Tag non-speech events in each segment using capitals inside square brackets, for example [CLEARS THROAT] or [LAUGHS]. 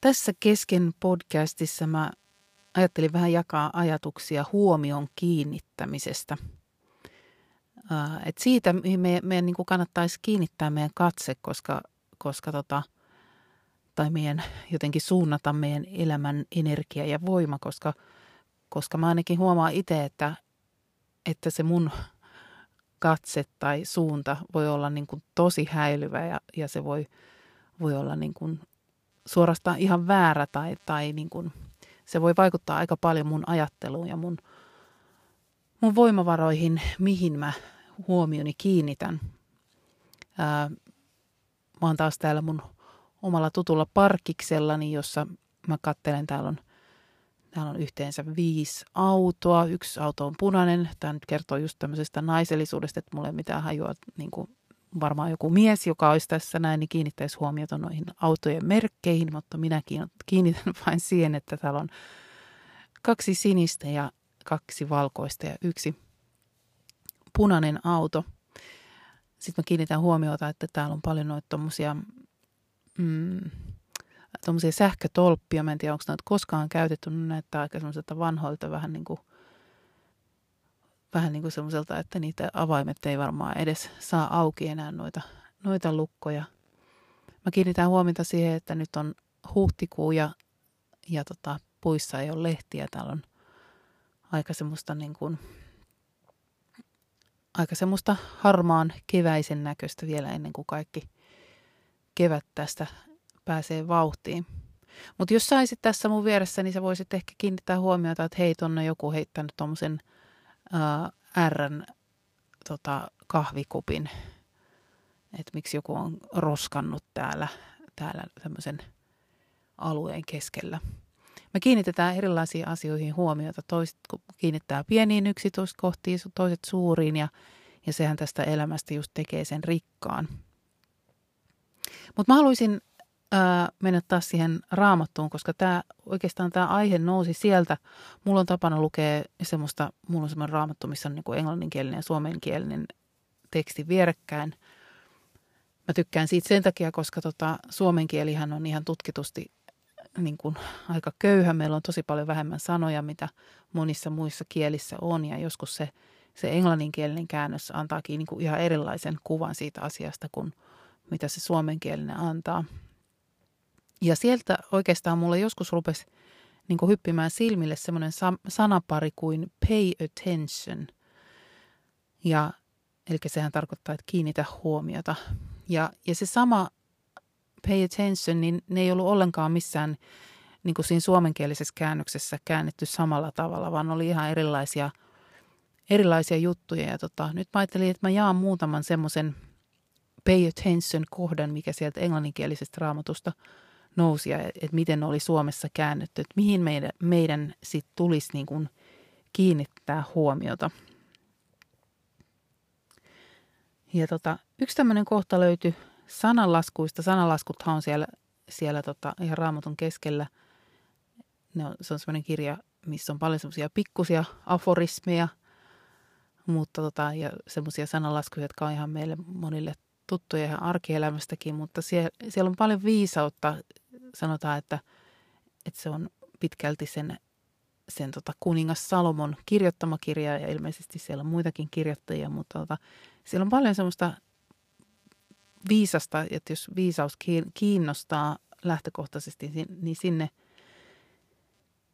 Tässä kesken podcastissa mä ajattelin vähän jakaa ajatuksia huomion kiinnittämisestä. Et siitä meidän, meidän niin kannattaisi kiinnittää meidän katse, koska, koska tota, tai meidän jotenkin suunnata meidän elämän energia ja voima, koska, koska mä ainakin huomaan itse, että, että se mun katse tai suunta voi olla niin kuin tosi häilyvä ja, ja se voi, voi olla niin kuin suorastaan ihan väärä tai, tai niin kuin, se voi vaikuttaa aika paljon mun ajatteluun ja mun, mun voimavaroihin, mihin mä huomioni kiinnitän. Ää, mä oon taas täällä mun omalla tutulla parkkiksellani, jossa mä kattelen, täällä on, täällä on yhteensä viisi autoa. Yksi auto on punainen. Tämä nyt kertoo just tämmöisestä naisellisuudesta, että mulla ei mitään hajua niin kuin varmaan joku mies, joka olisi tässä näin, niin kiinnittäisi huomiota noihin autojen merkkeihin, mutta minä kiinnitän [LAUGHS] vain siihen, että täällä on kaksi sinistä ja kaksi valkoista ja yksi punainen auto. Sitten mä kiinnitän huomiota, että täällä on paljon noita tuommoisia mm, sähkötolppia. Mä en tiedä, onko näitä koskaan käytetty. Ne näyttää aika semmoiselta vanhoilta vähän niin kuin vähän niin kuin semmoiselta, että niitä avaimet ei varmaan edes saa auki enää noita, noita lukkoja. Mä kiinnitän huomiota siihen, että nyt on huhtikuu ja, ja tota, puissa ei ole lehtiä. Täällä on aika semmoista niin kuin, aika semmoista harmaan keväisen näköistä vielä ennen kuin kaikki kevät tästä pääsee vauhtiin. Mutta jos saisit tässä mun vieressä, niin sä voisit ehkä kiinnittää huomiota, että hei, tonne joku heittänyt tuommoisen – äh, Rn tota, kahvikupin, että miksi joku on roskannut täällä, täällä tämmöisen alueen keskellä. Me kiinnitetään erilaisiin asioihin huomiota. Toiset kiinnittää pieniin yksityiskohtiin, toiset suuriin ja, ja sehän tästä elämästä just tekee sen rikkaan. Mutta mä haluaisin ää, mennä taas siihen raamattuun, koska tämä, oikeastaan tämä aihe nousi sieltä. Mulla on tapana lukea semmoista, mulla on semmoinen raamattu, missä on niin kuin englanninkielinen ja suomenkielinen teksti vierekkäin. Mä tykkään siitä sen takia, koska tota, suomen kielihän on ihan tutkitusti niin kuin aika köyhä. Meillä on tosi paljon vähemmän sanoja, mitä monissa muissa kielissä on. Ja joskus se, se englanninkielinen käännös antaakin niin kuin ihan erilaisen kuvan siitä asiasta kuin mitä se suomenkielinen antaa. Ja sieltä oikeastaan mulle joskus rupesi niin hyppimään silmille semmoinen sanapari kuin pay attention. Ja, eli sehän tarkoittaa, että kiinnitä huomiota. Ja, ja se sama pay attention, niin ne ei ollut ollenkaan missään niin kuin siinä suomenkielisessä käännöksessä käännetty samalla tavalla, vaan oli ihan erilaisia, erilaisia juttuja. Ja tota, nyt mä ajattelin, että mä jaan muutaman semmoisen pay attention kohdan, mikä sieltä englanninkielisestä raamatusta – nousi ja että miten oli Suomessa käännetty, että mihin meidän, meidän sitten tulisi niin kuin kiinnittää huomiota. Ja tota, yksi tämmöinen kohta löytyi sananlaskuista. Sananlaskuthan on siellä, siellä tota, ihan raamatun keskellä. Ne on, se on semmoinen kirja, missä on paljon semmoisia pikkusia aforismeja, mutta tota, ja semmoisia sananlaskuja, jotka on ihan meille monille tuttuja ihan arkielämästäkin, mutta siellä, siellä on paljon viisautta. Sanotaan, että, että se on pitkälti sen, sen tota kuningas Salomon kirjoittama kirja ja ilmeisesti siellä on muitakin kirjoittajia, mutta tota, siellä on paljon semmoista viisasta, että jos viisaus kiinnostaa lähtökohtaisesti, niin sinne,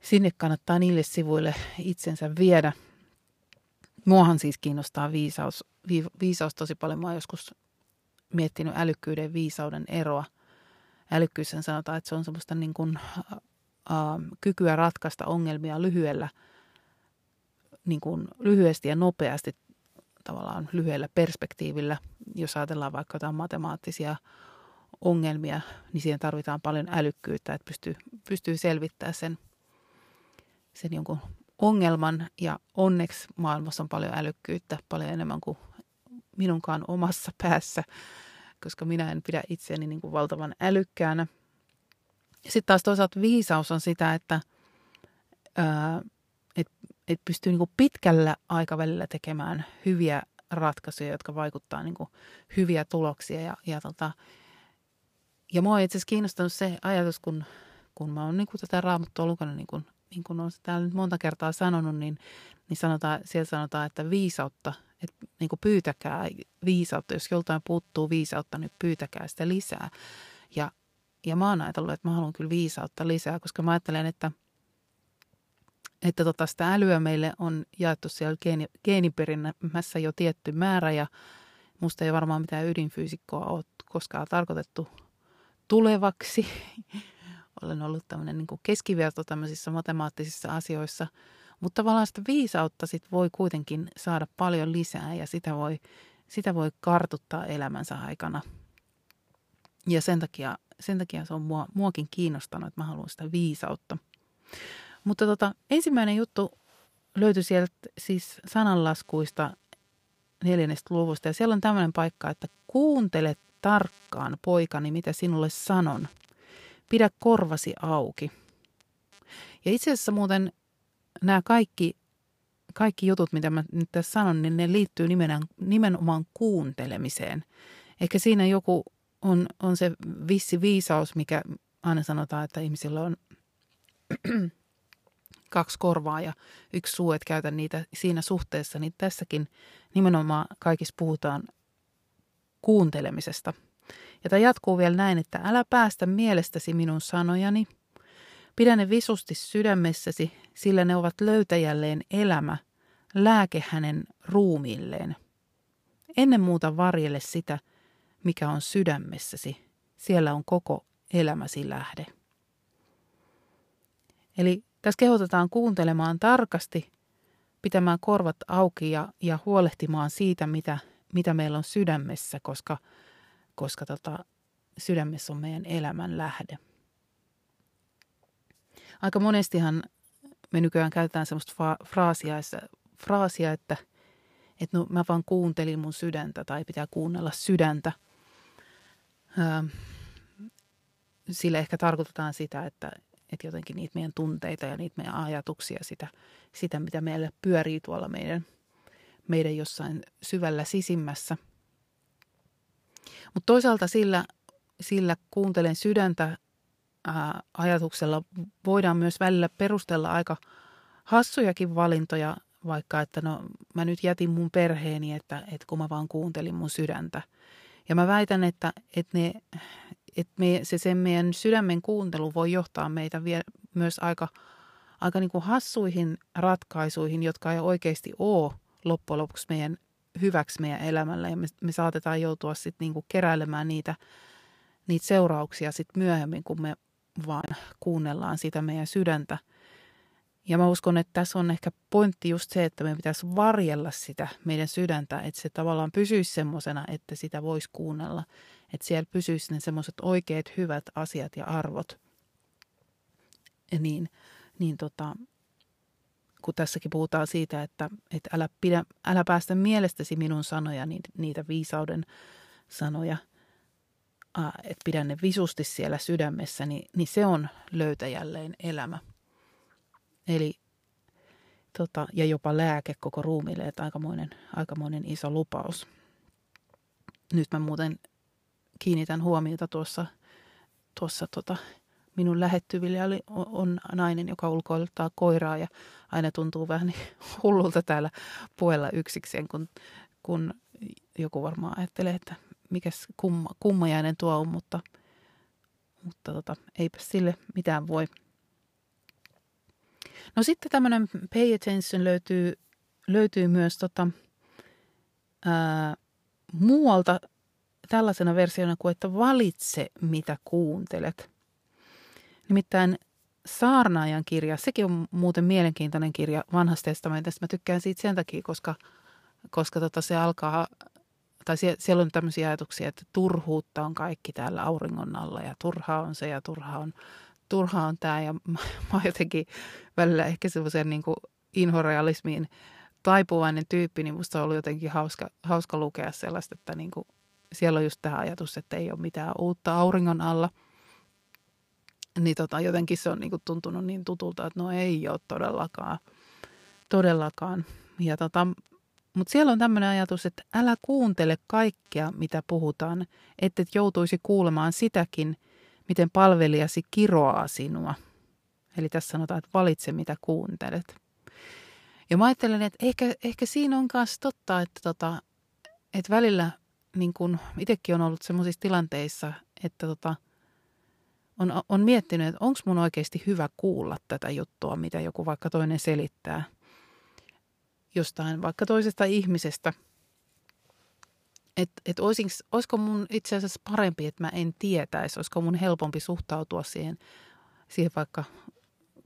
sinne kannattaa niille sivuille itsensä viedä. Muahan siis kiinnostaa viisaus, viisaus tosi paljon. Mä oon joskus miettinyt älykkyyden viisauden eroa. Älykkyyshän sanotaan, että se on semmoista niin kuin, ä, kykyä ratkaista ongelmia lyhyellä, niin kuin lyhyesti ja nopeasti tavallaan lyhyellä perspektiivillä. Jos ajatellaan vaikka jotain matemaattisia ongelmia, niin siihen tarvitaan paljon älykkyyttä, että pystyy, pystyy selvittämään sen, sen jonkun ongelman. Ja onneksi maailmassa on paljon älykkyyttä, paljon enemmän kuin minunkaan omassa päässä, koska minä en pidä itseäni niin kuin valtavan älykkäänä. Sitten taas toisaalta viisaus on sitä, että et, et pystyy niin kuin pitkällä aikavälillä tekemään hyviä ratkaisuja, jotka vaikuttaa niin kuin hyviä tuloksia. Ja, ja, tota, ja mua on itse asiassa kiinnostanut se ajatus, kun, kun mä oon niin kuin tätä raamattua lukenut, niin kuin, niin kuin olen täällä nyt monta kertaa sanonut, niin, niin sanotaan, siellä sanotaan, että viisautta, että niin kuin pyytäkää viisautta. Jos joltain puuttuu viisautta, niin pyytäkää sitä lisää. Ja, ja mä oon ajatellut, että mä haluan kyllä viisautta lisää, koska mä ajattelen, että – että tota sitä älyä meille on jaettu siellä geeni, geeniperinnässä jo tietty määrä ja musta ei varmaan mitään ydinfyysikkoa ole koskaan tarkoitettu tulevaksi. [LAUGHS] Olen ollut tämmöinen niin keskiverto tämmöisissä matemaattisissa asioissa, mutta tavallaan sitä viisautta sit voi kuitenkin saada paljon lisää ja sitä voi, sitä voi kartuttaa elämänsä aikana. Ja sen takia, sen takia se on mua, muakin kiinnostanut, että mä haluan sitä viisautta. Mutta tota, ensimmäinen juttu löytyi sieltä siis sananlaskuista neljännestä luvusta. Ja siellä on tämmöinen paikka, että kuuntele tarkkaan, poikani, mitä sinulle sanon. Pidä korvasi auki. Ja itse asiassa muuten nämä kaikki, kaikki jutut, mitä mä nyt tässä sanon, niin ne liittyy nimenomaan, nimenomaan kuuntelemiseen. Ehkä siinä joku on, on se vissi viisaus, mikä aina sanotaan, että ihmisillä on [CLEARS THROAT] kaksi korvaa ja yksi suu, että käytä niitä siinä suhteessa, niin tässäkin nimenomaan kaikissa puhutaan kuuntelemisesta. Ja tämä jatkuu vielä näin, että älä päästä mielestäsi minun sanojani, pidä ne visusti sydämessäsi, sillä ne ovat löytäjälleen elämä, lääke hänen ruumiilleen. Ennen muuta varjele sitä, mikä on sydämessäsi, siellä on koko elämäsi lähde. Eli tässä kehotetaan kuuntelemaan tarkasti, pitämään korvat auki ja, ja huolehtimaan siitä, mitä, mitä meillä on sydämessä, koska, koska tota, sydämessä on meidän elämän lähde. Aika monestihan me nykyään käytetään sellaista fa- fraasia, fraasia että, että no, mä vaan kuuntelin mun sydäntä tai pitää kuunnella sydäntä. Öö, sillä ehkä tarkoitetaan sitä, että, että jotenkin niitä meidän tunteita ja niitä meidän ajatuksia, sitä, sitä mitä meillä pyörii tuolla meidän, meidän jossain syvällä sisimmässä. Mutta toisaalta sillä, sillä kuuntelen sydäntä ajatuksella voidaan myös välillä perustella aika hassujakin valintoja, vaikka että no mä nyt jätin mun perheeni, että, että kun mä vaan kuuntelin mun sydäntä. Ja mä väitän, että, että ne että me, se sen meidän sydämen kuuntelu voi johtaa meitä vie, myös aika, aika niin kuin hassuihin ratkaisuihin, jotka ei oikeasti ole loppujen lopuksi meidän hyväksi meidän elämällä. Ja me, me saatetaan joutua sitten niin keräilemään niitä, niitä seurauksia sitten myöhemmin, kun me vaan kuunnellaan sitä meidän sydäntä. Ja mä uskon, että tässä on ehkä pointti just se, että me pitäisi varjella sitä meidän sydäntä, että se tavallaan pysyisi semmoisena, että sitä voisi kuunnella – että siellä pysyisi ne semmoiset oikeat hyvät asiat ja arvot. Ja niin, niin tota, kun tässäkin puhutaan siitä, että, että älä, pidä, älä päästä mielestäsi minun sanoja, niin, niitä viisauden sanoja, että pidä ne visusti siellä sydämessä, niin, niin se on löytäjälleen elämä. Eli tota, ja jopa lääke koko ruumille, että aikamoinen, aikamoinen iso lupaus. Nyt mä muuten kiinnitän huomiota tuossa, tuossa tota, minun lähettyville oli, on nainen, joka ulkoiluttaa koiraa ja aina tuntuu vähän niin [LAUGHS] hullulta täällä puella yksikseen, kun, kun joku varmaan ajattelee, että mikäs kumma, kummajainen tuo on, mutta, mutta tota, eipä sille mitään voi. No sitten tämmöinen pay attention löytyy, löytyy myös tota, ää, muualta tällaisena versiona kuin, että valitse mitä kuuntelet. Nimittäin Saarnaajan kirja, sekin on muuten mielenkiintoinen kirja vanhasta testamentista. Mä tykkään siitä sen takia, koska koska tota se alkaa, tai sie, siellä on tämmöisiä ajatuksia, että turhuutta on kaikki täällä auringon alla ja turhaa on se ja turhaa on, turhaa on tämä. Ja [LAUGHS] mä, mä oon jotenkin välillä ehkä semmoisen niin inhorealismiin taipuvainen tyyppi, niin musta on ollut jotenkin hauska, hauska lukea sellaista, että niin kuin, siellä on just tämä ajatus, että ei ole mitään uutta auringon alla. Niin tota, jotenkin se on niin kuin tuntunut niin tutulta, että no ei ole todellakaan. Todellakaan. Ja tota, mutta siellä on tämmöinen ajatus, että älä kuuntele kaikkea, mitä puhutaan, että et joutuisi kuulemaan sitäkin, miten palvelijasi kiroaa sinua. Eli tässä sanotaan, että valitse mitä kuuntelet. Ja mä ajattelen, että ehkä, ehkä siinä on myös totta, että, tota, että välillä niin kun itsekin on ollut sellaisissa tilanteissa, että tota, on, on miettinyt, että onko mun oikeasti hyvä kuulla tätä juttua, mitä joku vaikka toinen selittää jostain vaikka toisesta ihmisestä. Että et olisiko mun itse asiassa parempi, että mä en tietäisi, olisiko mun helpompi suhtautua siihen, siihen vaikka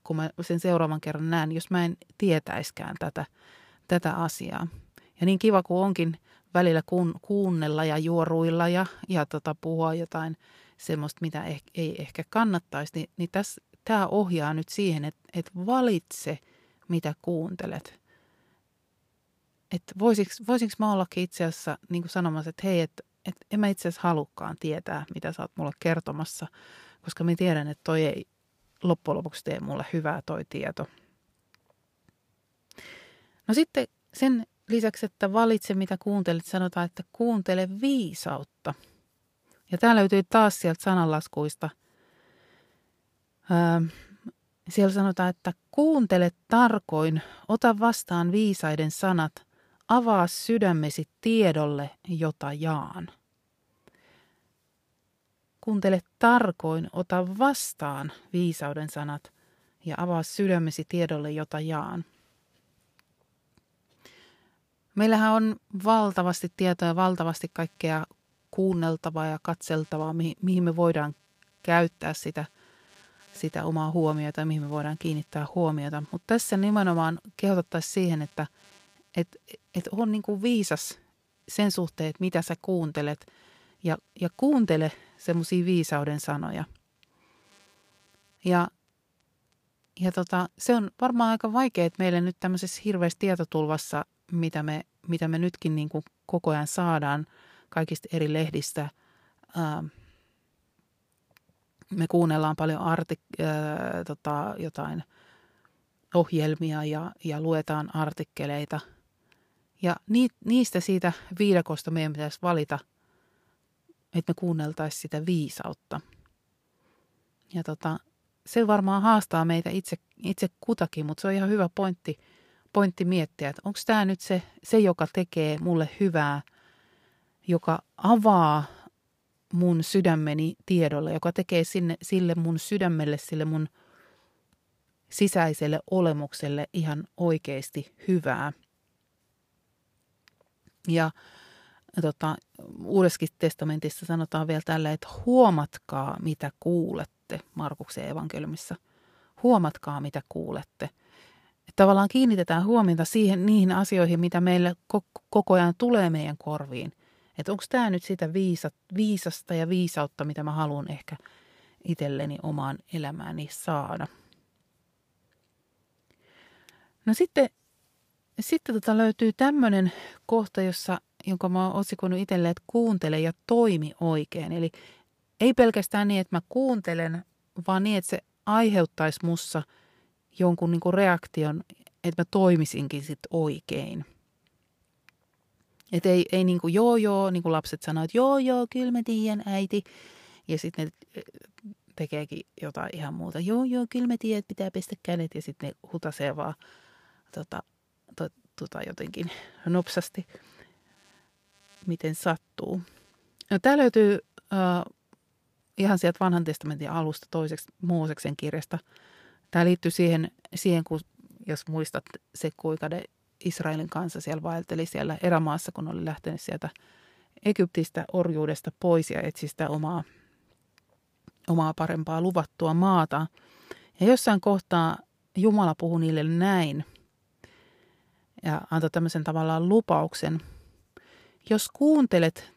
kun mä sen seuraavan kerran näen, jos mä en tietäiskään tätä, tätä asiaa. Ja niin kiva kuin onkin välillä kuun, kuunnella ja juoruilla ja, ja tota, puhua jotain semmoista, mitä eh, ei ehkä kannattaisi, niin, niin tämä ohjaa nyt siihen, että, että valitse, mitä kuuntelet. Että voisiko, voisiko mä ollakin itse asiassa niin kuin sanomassa, että hei, että, että en mä itse asiassa halukkaan tietää, mitä sä oot mulle kertomassa, koska mä tiedän, että toi ei loppujen lopuksi tee mulle hyvää toi tieto. No sitten sen lisäksi, että valitse mitä kuuntelet, sanotaan, että kuuntele viisautta. Ja tämä löytyy taas sieltä sananlaskuista. Öö, siellä sanotaan, että kuuntele tarkoin, ota vastaan viisaiden sanat, avaa sydämesi tiedolle, jota jaan. Kuuntele tarkoin, ota vastaan viisauden sanat ja avaa sydämesi tiedolle, jota jaan. Meillähän on valtavasti tietoa ja valtavasti kaikkea kuunneltavaa ja katseltavaa, mihin me voidaan käyttää sitä, sitä omaa huomiota mihin me voidaan kiinnittää huomiota. Mutta tässä nimenomaan kehotettaisiin siihen, että et, et on niin kuin viisas sen suhteen, että mitä sä kuuntelet ja, ja kuuntele semmoisia viisauden sanoja. Ja, ja tota, se on varmaan aika vaikea meille nyt tämmöisessä hirveässä tietotulvassa, mitä me, mitä me nytkin niin kuin koko ajan saadaan kaikista eri lehdistä. Ää, me kuunnellaan paljon artik- ää, tota, jotain ohjelmia ja, ja luetaan artikkeleita. Ja ni, niistä siitä viidakosta meidän pitäisi valita – että me kuunneltaisiin sitä viisautta. Ja tota, se varmaan haastaa meitä itse, itse kutakin, mutta se on ihan hyvä pointti, pointti miettiä, että onko tämä nyt se, se, joka tekee mulle hyvää, joka avaa mun sydämeni tiedolle, joka tekee sinne, sille mun sydämelle, sille mun sisäiselle olemukselle ihan oikeasti hyvää. Ja tota, Uudessakin testamentissa sanotaan vielä tällä, että huomatkaa mitä kuulette Markuksen evankeliumissa. Huomatkaa mitä kuulette. Että tavallaan kiinnitetään huomiota siihen, niihin asioihin, mitä meille koko ajan tulee meidän korviin. Että onko tämä nyt sitä viisa, viisasta ja viisautta, mitä mä haluan ehkä itselleni omaan elämääni saada. No sitten, sitten tota löytyy tämmöinen kohta, jossa jonka mä oon otsikoinut itselle, että kuuntele ja toimi oikein. Eli ei pelkästään niin, että mä kuuntelen, vaan niin, että se aiheuttaisi mussa jonkun niin reaktion, että mä toimisinkin sit oikein. Että ei, ei niin kuin joo joo, niin kuin lapset sanoo, että joo joo, kyllä mä tiedän äiti. Ja sitten ne tekeekin jotain ihan muuta. Joo joo, kyllä mä tiedän, että pitää pestä kädet ja sitten ne hutasee vaan tota, to, tota jotenkin nopsasti miten sattuu. No, tämä löytyy uh, ihan sieltä vanhan testamentin alusta toiseksi Mooseksen kirjasta. Tämä liittyy siihen, siihen kun, jos muistat se, kuinka ne Israelin kanssa siellä vaelteli siellä erämaassa, kun oli lähtenyt sieltä Egyptistä orjuudesta pois ja etsi sitä omaa, omaa parempaa luvattua maata. Ja jossain kohtaa Jumala puhui niille näin, ja antoi tämmöisen tavallaan lupauksen. Jos kuuntelet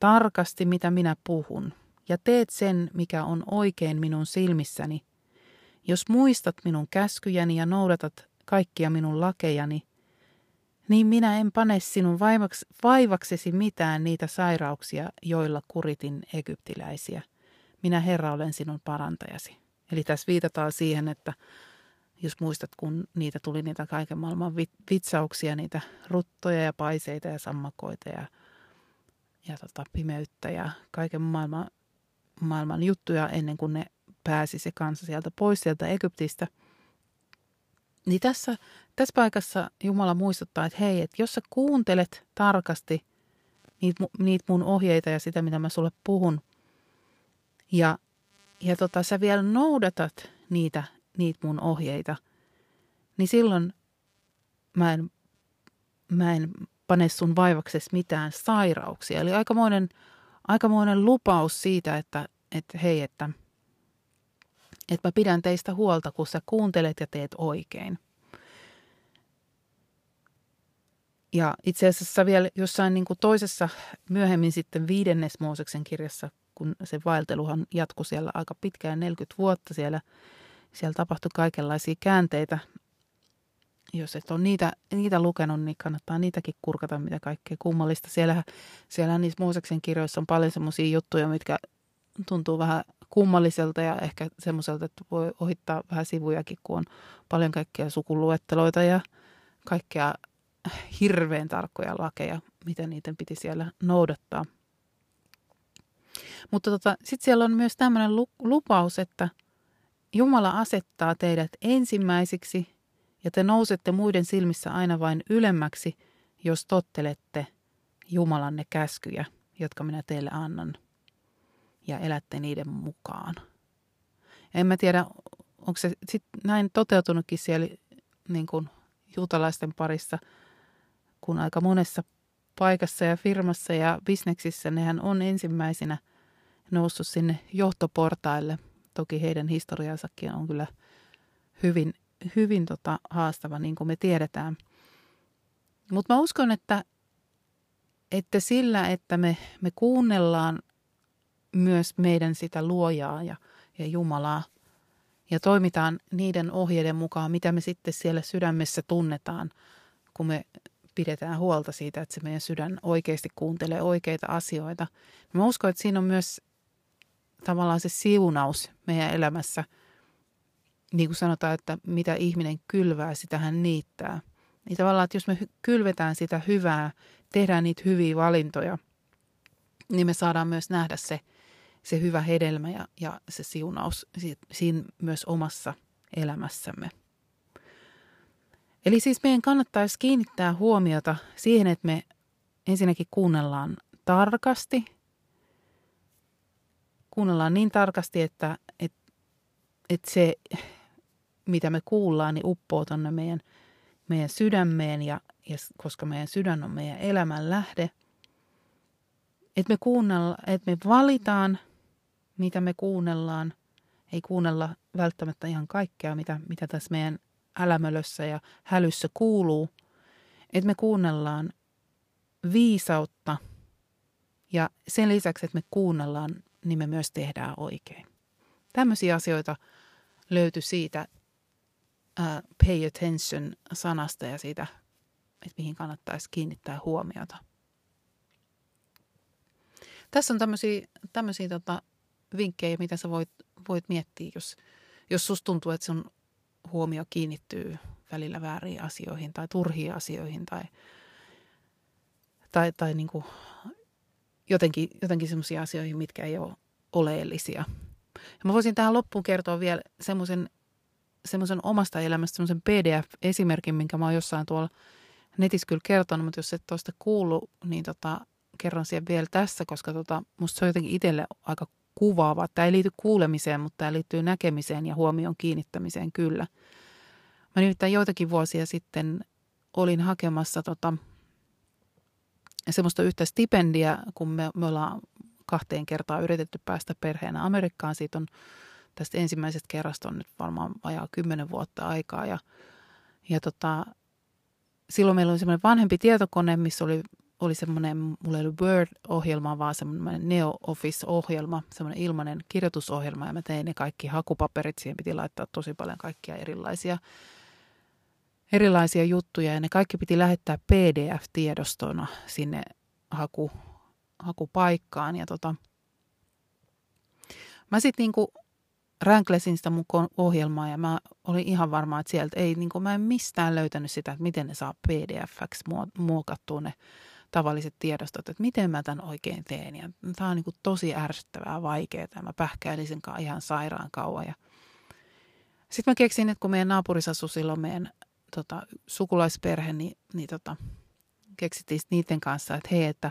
tarkasti, mitä minä puhun, ja teet sen, mikä on oikein minun silmissäni, jos muistat minun käskyjäni ja noudatat kaikkia minun lakejani, niin minä en pane sinun vaivaks, vaivaksesi mitään niitä sairauksia, joilla kuritin egyptiläisiä. Minä Herra olen sinun parantajasi. Eli tässä viitataan siihen, että jos muistat, kun niitä tuli niitä kaiken maailman vitsauksia, niitä ruttoja ja paiseita ja sammakoita ja, ja tota, pimeyttä ja kaiken maailman, maailman juttuja ennen kuin ne pääsi se kansa sieltä pois sieltä Egyptistä. Niin tässä, tässä paikassa Jumala muistuttaa, että hei, että jos sä kuuntelet tarkasti niitä, niitä mun ohjeita ja sitä, mitä mä sulle puhun, ja, ja tota, sä vielä noudatat niitä niitä mun ohjeita, niin silloin mä en, mä en pane sun vaivaksesi mitään sairauksia. Eli aikamoinen, aikamoinen lupaus siitä, että, että hei, että, että mä pidän teistä huolta, kun sä kuuntelet ja teet oikein. Ja itse asiassa vielä jossain niin kuin toisessa myöhemmin sitten viidennes Mooseksen kirjassa, kun se vaelteluhan jatkui siellä aika pitkään, 40 vuotta siellä – siellä tapahtui kaikenlaisia käänteitä. Jos et ole niitä, niitä lukenut, niin kannattaa niitäkin kurkata, mitä kaikkea kummallista. Siellä, siellä niissä Mooseksen kirjoissa on paljon semmoisia juttuja, mitkä tuntuu vähän kummalliselta ja ehkä semmoiselta, että voi ohittaa vähän sivujakin, kun on paljon kaikkea sukuluetteloita ja kaikkea hirveän tarkkoja lakeja, miten niiden piti siellä noudattaa. Mutta tota, sitten siellä on myös tämmöinen lupaus, että – Jumala asettaa teidät ensimmäisiksi ja te nousette muiden silmissä aina vain ylemmäksi, jos tottelette Jumalanne käskyjä, jotka minä teille annan, ja elätte niiden mukaan. En mä tiedä, onko se sit näin toteutunutkin siellä niin kuin juutalaisten parissa, kun aika monessa paikassa ja firmassa ja bisneksissä nehän on ensimmäisenä noussut sinne johtoportaille – Toki heidän historiansakin on kyllä hyvin, hyvin tota haastava, niin kuin me tiedetään. Mutta mä uskon, että, että sillä, että me, me kuunnellaan myös meidän sitä luojaa ja, ja Jumalaa ja toimitaan niiden ohjeiden mukaan, mitä me sitten siellä sydämessä tunnetaan, kun me pidetään huolta siitä, että se meidän sydän oikeasti kuuntelee oikeita asioita. Mä uskon, että siinä on myös tavallaan se siunaus meidän elämässä. Niin kuin sanotaan, että mitä ihminen kylvää, sitä hän niittää. Niin tavallaan, että jos me kylvetään sitä hyvää, tehdään niitä hyviä valintoja, niin me saadaan myös nähdä se, se hyvä hedelmä ja, ja se siunaus siinä myös omassa elämässämme. Eli siis meidän kannattaisi kiinnittää huomiota siihen, että me ensinnäkin kuunnellaan tarkasti – kuunnellaan niin tarkasti, että, että, että se, mitä me kuullaan, niin uppoo tuonne meidän, meidän sydämeen, ja, ja koska meidän sydän on meidän elämän lähde. Että me, kuunnella, että me valitaan, mitä me kuunnellaan. Ei kuunnella välttämättä ihan kaikkea, mitä, mitä tässä meidän älämölössä ja hälyssä kuuluu. Että me kuunnellaan viisautta ja sen lisäksi, että me kuunnellaan niin me myös tehdään oikein. Tämmöisiä asioita löytyi siitä uh, pay attention sanasta ja siitä, että mihin kannattaisi kiinnittää huomiota. Tässä on tämmöisiä, tämmöisiä tota, vinkkejä, mitä sä voit, voit miettiä, jos, jos susta tuntuu, että sun huomio kiinnittyy välillä väärin asioihin tai turhiin asioihin tai, tai, tai niin kuin jotenkin, jotenkin semmoisia asioihin, mitkä ei ole oleellisia. Ja mä voisin tähän loppuun kertoa vielä semmoisen omasta elämästä semmoisen PDF-esimerkin, minkä mä oon jossain tuolla netissä kyllä kertonut, mutta jos et tuosta kuulu, niin tota, kerron siihen vielä tässä, koska tota, musta se on jotenkin itselle aika kuvaava. Tämä ei liity kuulemiseen, mutta tämä liittyy näkemiseen ja huomion kiinnittämiseen kyllä. Mä nimittäin joitakin vuosia sitten olin hakemassa tota, semmoista yhtä stipendiä, kun me, me ollaan kahteen kertaan yritetty päästä perheenä Amerikkaan. Siitä on tästä ensimmäisestä kerrasta on nyt varmaan vajaa kymmenen vuotta aikaa. Ja, ja tota, silloin meillä oli semmoinen vanhempi tietokone, missä oli, oli semmoinen, mulla ei ollut Word-ohjelma, vaan semmoinen Neo Office-ohjelma, semmoinen ilmainen kirjoitusohjelma, ja mä tein ne kaikki hakupaperit, siihen piti laittaa tosi paljon kaikkia erilaisia, erilaisia juttuja, ja ne kaikki piti lähettää PDF-tiedostona sinne haku, hakupaikkaan, ja tota, mä sitten niinku ränklesin sitä mun ohjelmaa ja mä olin ihan varma, että sieltä ei, niin kuin mä en mistään löytänyt sitä, että miten ne saa pdf-ksi muokattua ne tavalliset tiedostot, että miten mä tämän oikein teen. Ja tämä on niin kuin tosi ärsyttävää, vaikeaa. Mä pähkäilin sen ihan sairaan kauan. Ja sitten mä keksin, että kun meidän naapurissa asui silloin meidän tota, sukulaisperhe, niin, niin tota, keksittiin niiden kanssa, että hei, että,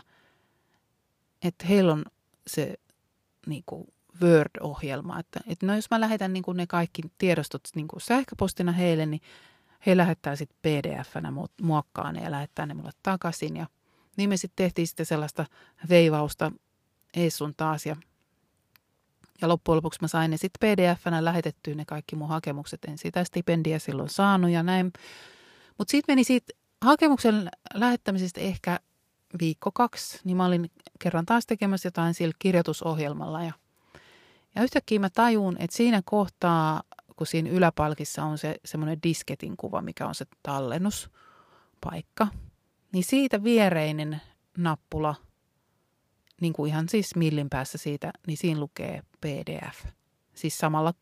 että heillä on se niin kuin Word-ohjelma. Että, että no jos mä lähetän niin kuin ne kaikki tiedostot niin kuin sähköpostina heille, niin he lähettää sitten pdf-nä muokkaan ja lähettää ne mulle takaisin. Ja niin me sitten tehtiin sitten sellaista veivausta ei sun taas. Ja, ja loppujen lopuksi mä sain ne sitten pdf-nä lähetettyä ne kaikki mun hakemukset. En sitä stipendiä silloin saanut ja näin. Mutta sitten meni siitä hakemuksen lähettämisestä ehkä viikko kaksi, niin mä olin kerran taas tekemässä jotain sillä kirjoitusohjelmalla ja ja yhtäkkiä mä tajun, että siinä kohtaa, kun siinä yläpalkissa on se semmoinen disketin kuva, mikä on se tallennuspaikka, niin siitä viereinen nappula, niin kuin ihan siis millin päässä siitä, niin siinä lukee PDF. Siis samalla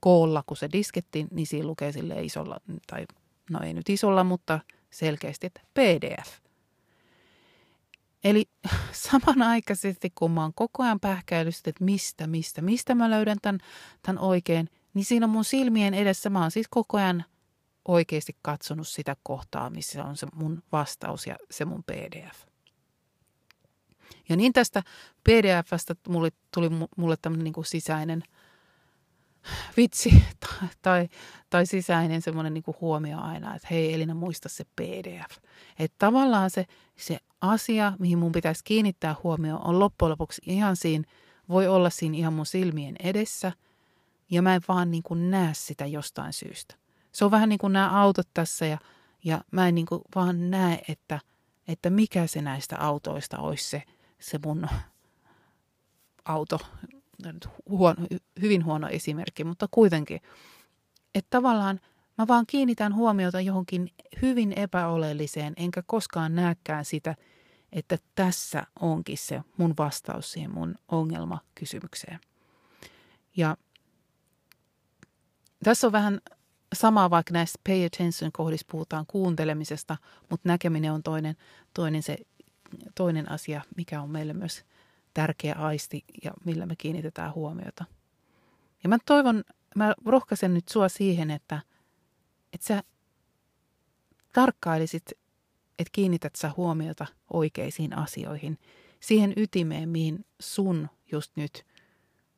koolla kuin se disketti, niin siinä lukee sille isolla, tai no ei nyt isolla, mutta selkeästi, että PDF. Eli [LAUGHS] samanaikaisesti, kun mä oon koko ajan pähkäillyt, että mistä, mistä, mistä mä löydän tämän, tämän oikein, niin siinä on mun silmien edessä, mä oon siis koko ajan oikeasti katsonut sitä kohtaa, missä on se mun vastaus ja se mun PDF. Ja niin tästä PDFstä mulle, tuli mulle tämmöinen niin sisäinen – vitsi [LAUGHS] tai, tai, tai sisäinen semmoinen niin huomio aina, että hei Elina muista se PDF. Että tavallaan se, se asia, mihin mun pitäisi kiinnittää huomioon, on loppujen lopuksi ihan siinä, voi olla siinä ihan mun silmien edessä ja mä en vaan niin kuin näe sitä jostain syystä. Se on vähän niin kuin nämä autot tässä ja, ja mä en niin kuin vaan näe, että, että mikä se näistä autoista olisi se, se mun auto, nyt huono, hyvin huono esimerkki, mutta kuitenkin, että tavallaan mä vaan kiinnitän huomiota johonkin hyvin epäoleelliseen, enkä koskaan näkään sitä, että tässä onkin se mun vastaus siihen mun ongelmakysymykseen. Ja tässä on vähän samaa, vaikka näistä pay attention kohdissa puhutaan kuuntelemisesta, mutta näkeminen on toinen, toinen, se, toinen asia, mikä on meille myös tärkeä aisti ja millä me kiinnitetään huomiota. Ja mä toivon, mä rohkaisen nyt sua siihen, että, että sä tarkkailisit, että kiinnität sä huomiota oikeisiin asioihin, siihen ytimeen, mihin sun just nyt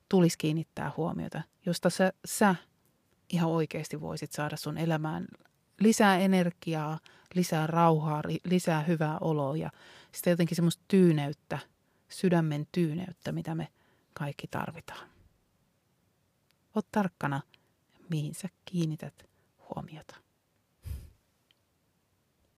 tulisi kiinnittää huomiota, josta sä, sä ihan oikeasti voisit saada sun elämään lisää energiaa, lisää rauhaa, lisää hyvää oloa ja sitä jotenkin semmoista tyyneyttä – sydämen tyyneyttä, mitä me kaikki tarvitaan. Oot tarkkana, mihin sä kiinnität huomiota.